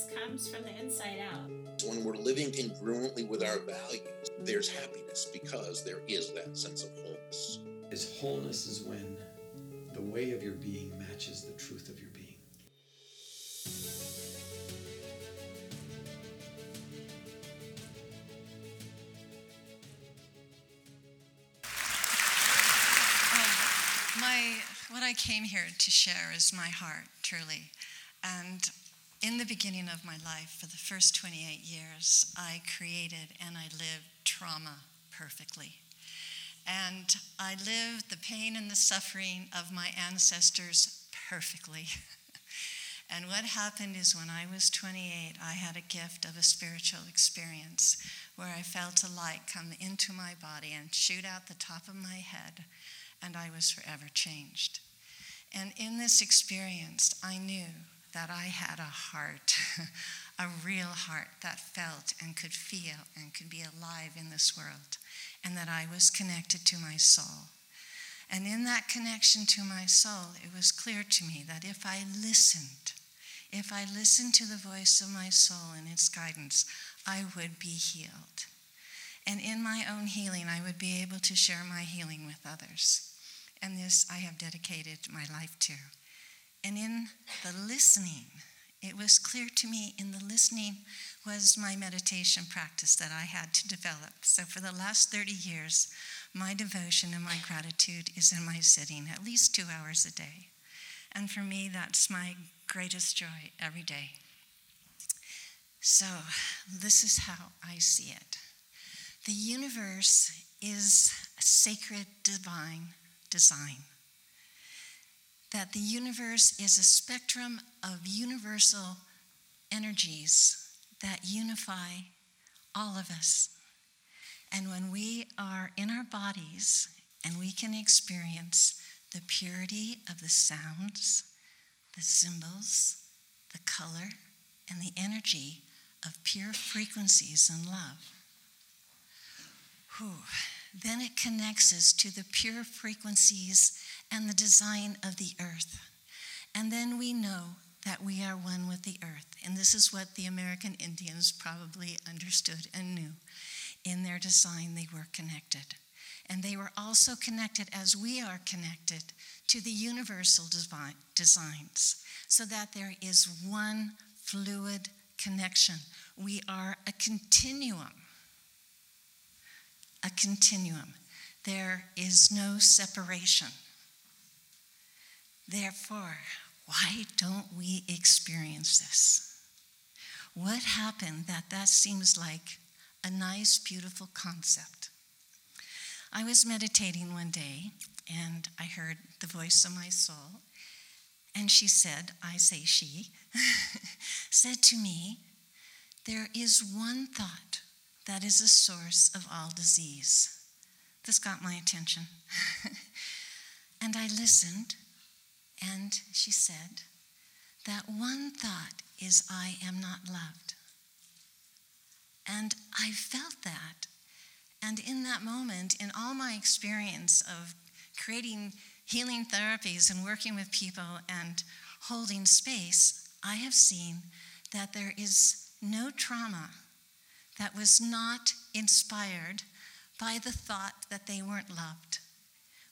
happiness comes from the inside out. When we're living congruently with our values, there's happiness because there is that sense of wholeness. Is wholeness is when the way of your being matches the truth of your being. my what I came here to share is my heart, truly. And in the beginning of my life, for the first 28 years, I created and I lived trauma perfectly. And I lived the pain and the suffering of my ancestors perfectly. and what happened is when I was 28, I had a gift of a spiritual experience where I felt a light come into my body and shoot out the top of my head and I was forever changed. And in this experience, I knew that I had a heart, a real heart that felt and could feel and could be alive in this world, and that I was connected to my soul. And in that connection to my soul, it was clear to me that if I listened, if I listened to the voice of my soul and its guidance, I would be healed. And in my own healing, I would be able to share my healing with others. And this I have dedicated my life to. And in the listening, it was clear to me in the listening was my meditation practice that I had to develop. So for the last 30 years, my devotion and my gratitude is in my sitting at least two hours a day. And for me, that's my greatest joy every day. So, this is how I see it. The universe is a sacred, divine design. That the universe is a spectrum of universal energies that unify all of us. And when we are in our bodies and we can experience the purity of the sounds, the symbols, the color, and the energy of pure frequencies and love. Whew then it connects us to the pure frequencies and the design of the earth. And then we know that we are one with the earth. And this is what the American Indians probably understood and knew. In their design, they were connected. And they were also connected as we are connected to the universal design, designs, so that there is one fluid connection. We are a continuum a continuum. There is no separation. Therefore, why don't we experience this? What happened that that seems like a nice, beautiful concept? I was meditating one day and I heard the voice of my soul, and she said, I say she, said to me, There is one thought that is the source of all disease. This got my attention. and I listened, and she said, That one thought is, I am not loved. And I felt that. And in that moment, in all my experience of creating healing therapies and working with people and holding space, I have seen that there is no trauma that was not inspired by the thought that they weren't loved.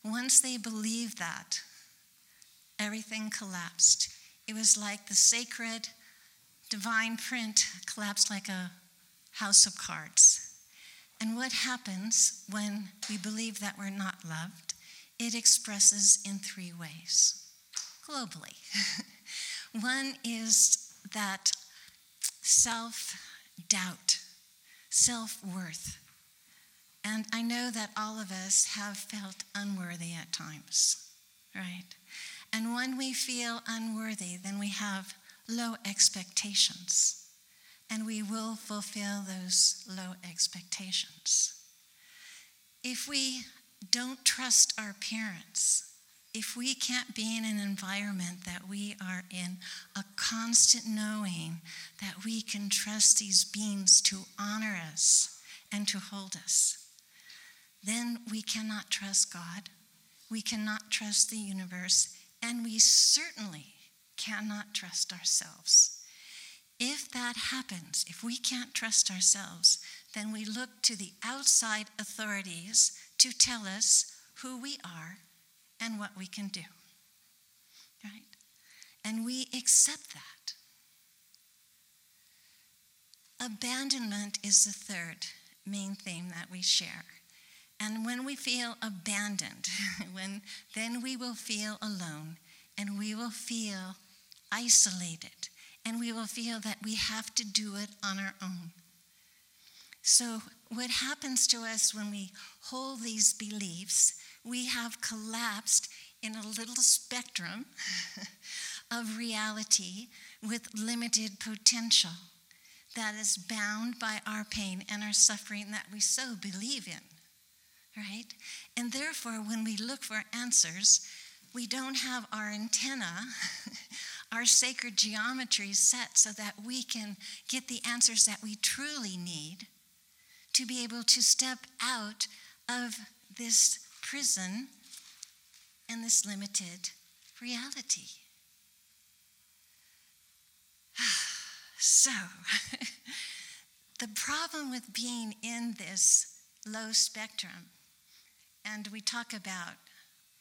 Once they believe that, everything collapsed. It was like the sacred divine print collapsed like a house of cards. And what happens when we believe that we're not loved? It expresses in three ways globally. One is that self doubt self worth. And I know that all of us have felt unworthy at times, right? And when we feel unworthy, then we have low expectations. And we will fulfill those low expectations. If we don't trust our parents, if we can't be in an environment that we are in a constant knowing that we can trust these beings to honor us and to hold us, then we cannot trust God, we cannot trust the universe, and we certainly cannot trust ourselves. If that happens, if we can't trust ourselves, then we look to the outside authorities to tell us who we are and what we can do. Right? And we accept that. Abandonment is the third main theme that we share. And when we feel abandoned, when then we will feel alone and we will feel isolated and we will feel that we have to do it on our own. So, what happens to us when we hold these beliefs, we have collapsed in a little spectrum of reality with limited potential that is bound by our pain and our suffering that we so believe in, right? And therefore, when we look for answers, we don't have our antenna, our sacred geometry set so that we can get the answers that we truly need to be able to step out of this prison and this limited reality. So, the problem with being in this low spectrum, and we talk about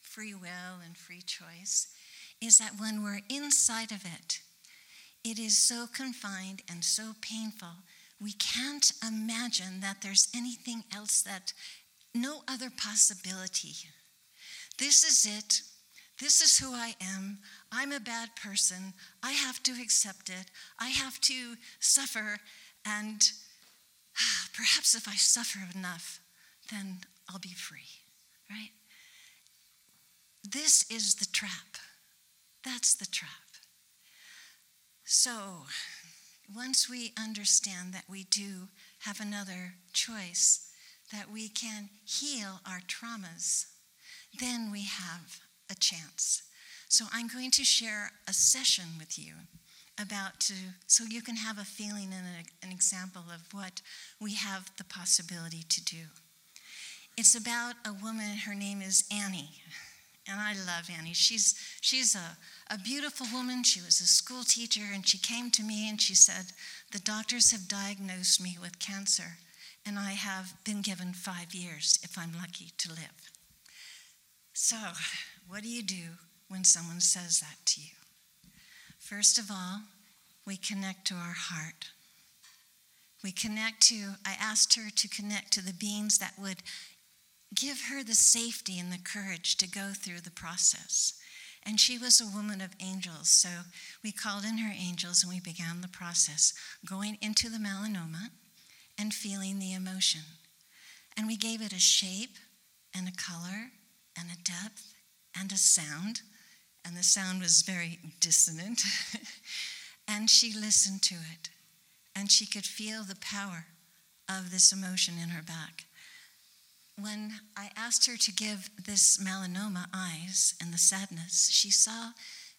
free will and free choice, is that when we're inside of it, it is so confined and so painful, we can't imagine that there's anything else that, no other possibility. This is it. This is who I am. I'm a bad person. I have to accept it. I have to suffer. And perhaps if I suffer enough, then I'll be free, right? This is the trap. That's the trap. So, once we understand that we do have another choice, that we can heal our traumas, then we have a chance. So I'm going to share a session with you about to so you can have a feeling and a, an example of what we have the possibility to do. It's about a woman, her name is Annie. And I love Annie. She's she's a, a beautiful woman. She was a school teacher and she came to me and she said, The doctors have diagnosed me with cancer, and I have been given five years if I'm lucky to live. So, what do you do when someone says that to you? First of all, we connect to our heart. We connect to, I asked her to connect to the beings that would give her the safety and the courage to go through the process. And she was a woman of angels, so we called in her angels and we began the process, going into the melanoma and feeling the emotion. And we gave it a shape and a color and a depth and a sound, and the sound was very dissonant. and she listened to it, and she could feel the power of this emotion in her back. When I asked her to give this melanoma eyes and the sadness, she saw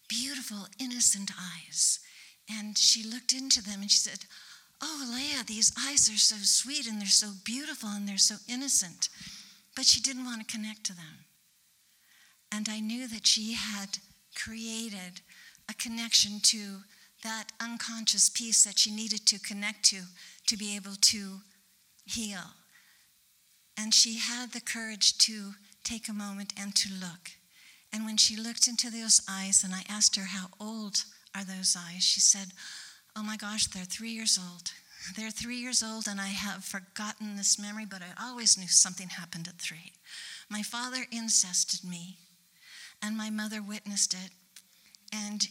beautiful, innocent eyes. And she looked into them and she said, Oh, Leah, these eyes are so sweet and they're so beautiful and they're so innocent. But she didn't want to connect to them. And I knew that she had created a connection to that unconscious piece that she needed to connect to to be able to heal. And she had the courage to take a moment and to look. And when she looked into those eyes, and I asked her, How old are those eyes? She said, Oh my gosh, they're three years old. They're three years old, and I have forgotten this memory, but I always knew something happened at three. My father incested me and my mother witnessed it. And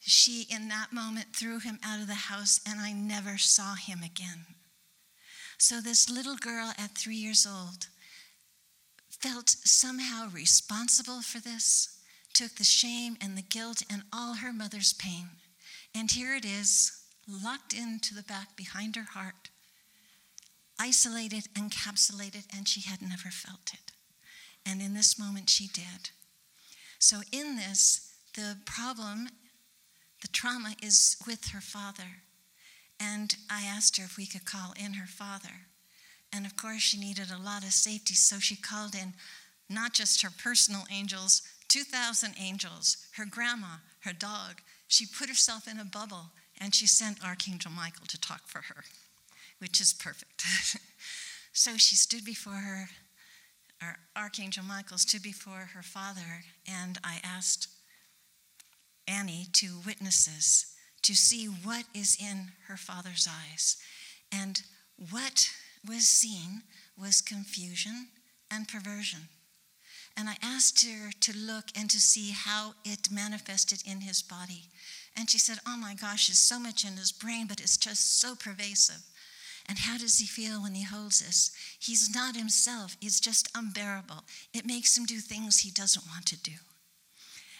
she, in that moment, threw him out of the house, and I never saw him again. So, this little girl at three years old felt somehow responsible for this, took the shame and the guilt and all her mother's pain. And here it is, locked into the back behind her heart, isolated, encapsulated, and she had never felt it. And in this moment, she did. So, in this, the problem, the trauma is with her father. And I asked her if we could call in her father. And of course, she needed a lot of safety, so she called in not just her personal angels, 2,000 angels, her grandma, her dog. She put herself in a bubble and she sent Archangel Michael to talk for her, which is perfect. so she stood before her, or Archangel Michael stood before her father, and I asked Annie to witness this, to see what is in her father's eyes. And what was seen was confusion and perversion. And I asked her to look and to see how it manifested in his body. And she said, Oh my gosh, there's so much in his brain, but it's just so pervasive. And how does he feel when he holds this? He's not himself, it's just unbearable. It makes him do things he doesn't want to do.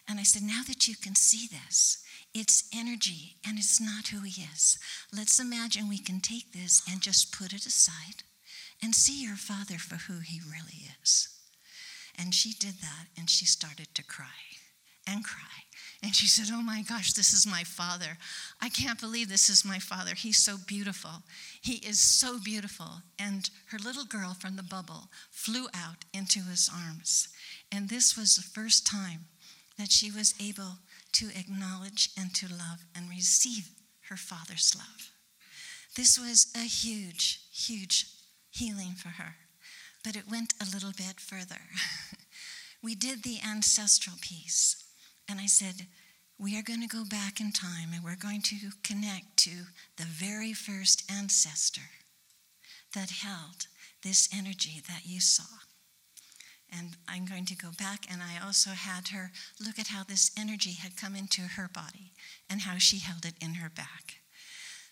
And I said, Now that you can see this, it's energy and it's not who he is. Let's imagine we can take this and just put it aside and see your father for who he really is. And she did that and she started to cry and cry. And she said, Oh my gosh, this is my father. I can't believe this is my father. He's so beautiful. He is so beautiful. And her little girl from the bubble flew out into his arms. And this was the first time that she was able to acknowledge and to love and receive her father's love. This was a huge, huge healing for her. But it went a little bit further. we did the ancestral piece, and I said, we are going to go back in time and we're going to connect to the very first ancestor that held this energy that you saw. And I'm going to go back, and I also had her look at how this energy had come into her body and how she held it in her back.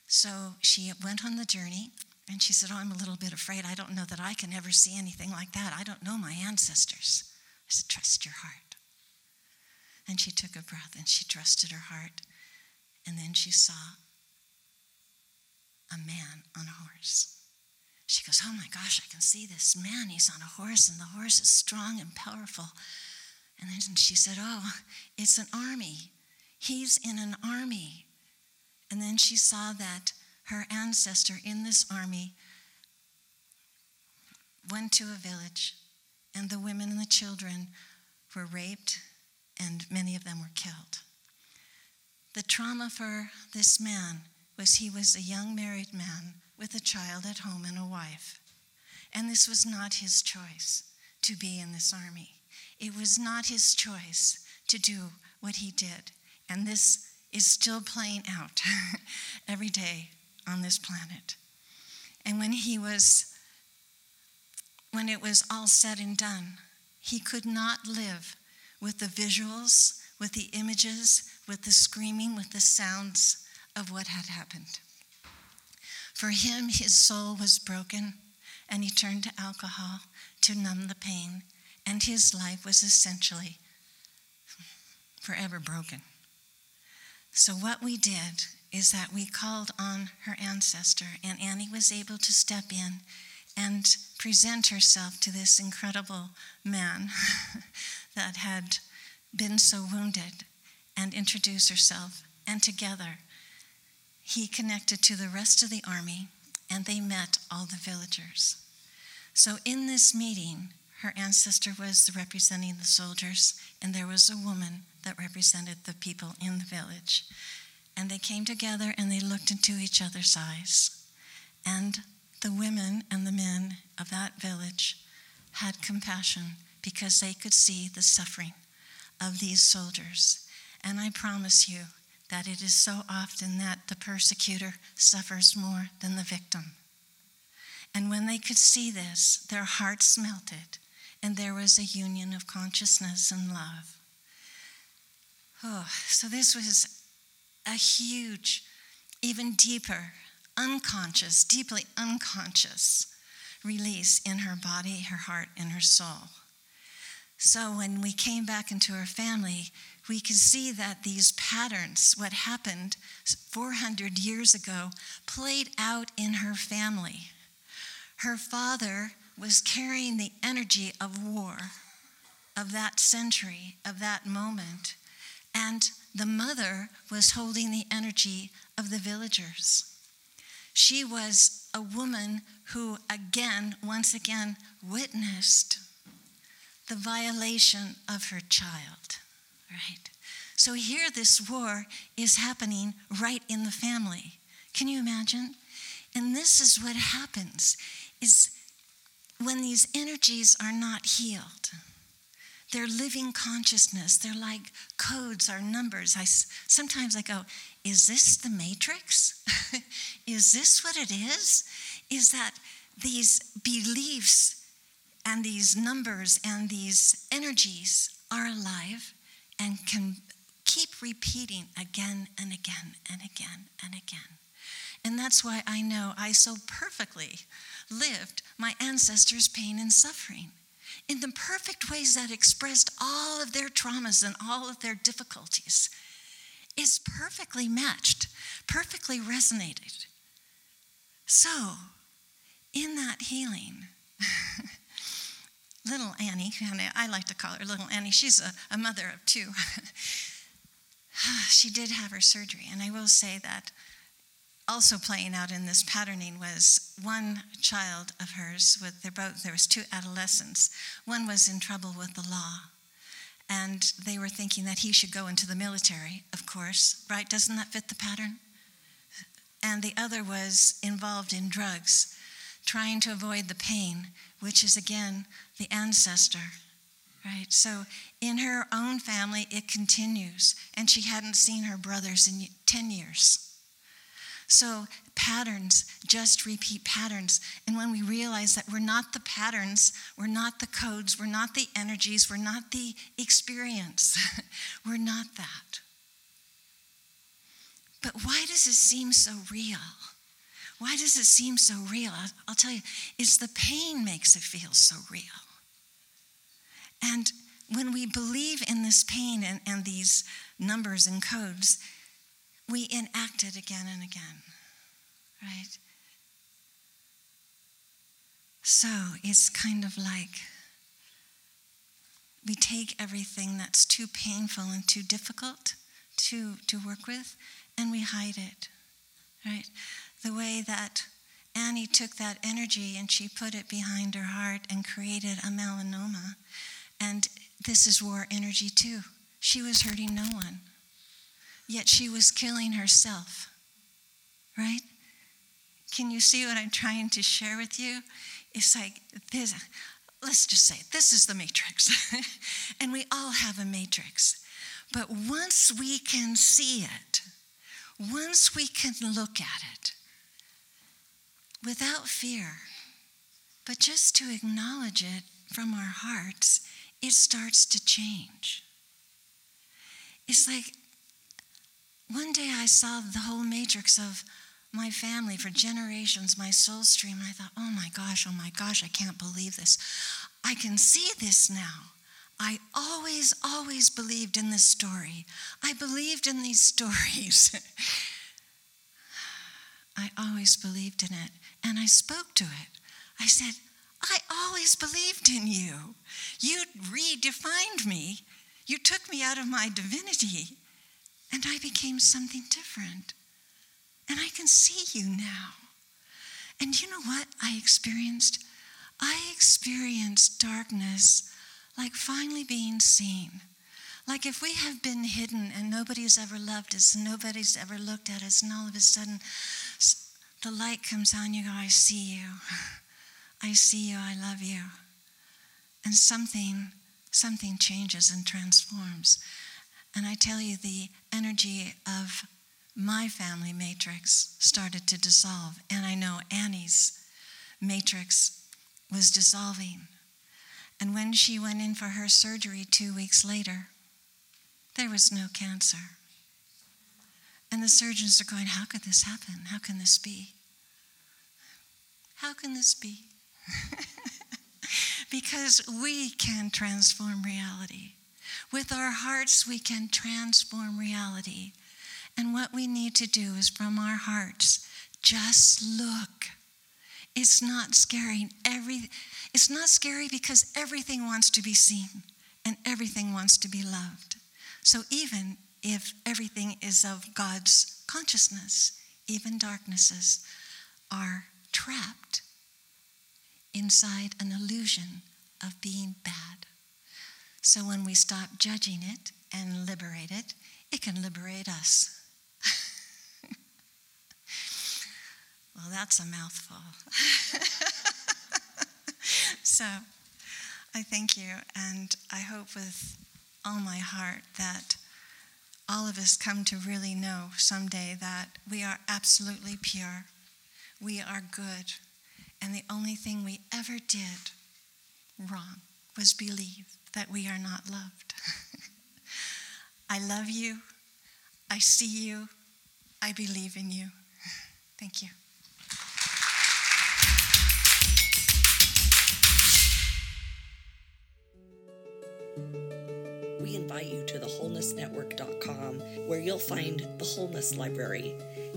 So she went on the journey, and she said, Oh, I'm a little bit afraid. I don't know that I can ever see anything like that. I don't know my ancestors. I said, Trust your heart. And she took a breath and she trusted her heart. And then she saw a man on a horse. She goes, Oh my gosh, I can see this man. He's on a horse, and the horse is strong and powerful. And then she said, Oh, it's an army. He's in an army. And then she saw that her ancestor in this army went to a village, and the women and the children were raped, and many of them were killed. The trauma for this man was he was a young married man with a child at home and a wife. And this was not his choice to be in this army. It was not his choice to do what he did. And this is still playing out every day on this planet. And when he was, when it was all said and done, he could not live with the visuals, with the images, with the screaming, with the sounds of what had happened. For him, his soul was broken, and he turned to alcohol to numb the pain, and his life was essentially forever broken. So, what we did is that we called on her ancestor, and Annie was able to step in and present herself to this incredible man that had been so wounded and introduce herself. And together, he connected to the rest of the army, and they met all the villagers. So, in this meeting, her ancestor was representing the soldiers, and there was a woman that represented the people in the village. And they came together and they looked into each other's eyes. And the women and the men of that village had compassion because they could see the suffering of these soldiers. And I promise you, that it is so often that the persecutor suffers more than the victim. And when they could see this, their hearts melted, and there was a union of consciousness and love. Oh, so this was a huge, even deeper, unconscious, deeply unconscious release in her body, her heart, and her soul. So when we came back into her family, we can see that these patterns, what happened 400 years ago, played out in her family. Her father was carrying the energy of war, of that century, of that moment, and the mother was holding the energy of the villagers. She was a woman who, again, once again, witnessed the violation of her child right? So here, this war is happening right in the family. Can you imagine? And this is what happens is when these energies are not healed. They're living consciousness. They're like codes or numbers. I, sometimes I go, is this the matrix? is this what it is? Is that these beliefs and these numbers and these energies are alive and can keep repeating again and again and again and again. And that's why I know I so perfectly lived my ancestors' pain and suffering in the perfect ways that expressed all of their traumas and all of their difficulties is perfectly matched, perfectly resonated. So, in that healing, little Annie, I like to call her little Annie, she's a, a mother of two. she did have her surgery, and I will say that also playing out in this patterning was one child of hers with their both there was two adolescents. One was in trouble with the law and they were thinking that he should go into the military of course. Right? Doesn't that fit the pattern? And the other was involved in drugs trying to avoid the pain, which is again the ancestor, right? So in her own family, it continues, and she hadn't seen her brothers in 10 years. So patterns just repeat patterns. And when we realize that we're not the patterns, we're not the codes, we're not the energies, we're not the experience, we're not that. But why does it seem so real? Why does it seem so real? I'll tell you, it's the pain makes it feel so real. And when we believe in this pain and, and these numbers and codes, we enact it again and again, right? So it's kind of like we take everything that's too painful and too difficult to, to work with and we hide it, right? the way that Annie took that energy and she put it behind her heart and created a melanoma. And this is war energy too. She was hurting no one, yet she was killing herself, right? Can you see what I'm trying to share with you? It's like this, let's just say, this is the matrix. and we all have a matrix. But once we can see it, once we can look at it, without fear, but just to acknowledge it from our hearts, it starts to change. It's like one day I saw the whole matrix of my family for generations, my soul stream, and I thought, oh my gosh, oh my gosh, I can't believe this. I can see this now. I always, always believed in this story. I believed in these stories. I always believed in it. And I spoke to it. I said, I always believed in you. You redefined me. You took me out of my divinity, and I became something different. And I can see you now. And you know what I experienced? I experienced darkness like finally being seen. Like if we have been hidden and nobody's ever loved us, and nobody's ever looked at us, and all of a sudden the light comes on, you go, I see you. I see you, I love you. And something, something changes and transforms. And I tell you, the energy of my family matrix started to dissolve. And I know Annie's matrix was dissolving. And when she went in for her surgery two weeks later, there was no cancer. And the surgeons are going, How could this happen? How can this be? How can this be? because we can transform reality. With our hearts, we can transform reality. And what we need to do is from our hearts, just look. It's not scary. Every, it's not scary because everything wants to be seen and everything wants to be loved. So even if everything is of God's consciousness, even darknesses are trapped inside an illusion of being bad. So when we stop judging it and liberate it, it can liberate us. well, that's a mouthful. so I thank you, and I hope with all my heart that all of us come to really know someday that we are absolutely pure, we are good, and the only thing we ever did wrong was believe that we are not loved. I love you. I see you. I believe in you. Thank you. we invite you to thewholenessnetwork.com where you'll find the Wholeness Library.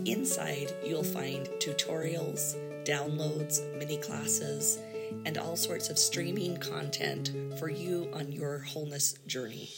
Inside, you'll find tutorials, downloads, mini classes, and all sorts of streaming content for you on your wholeness journey.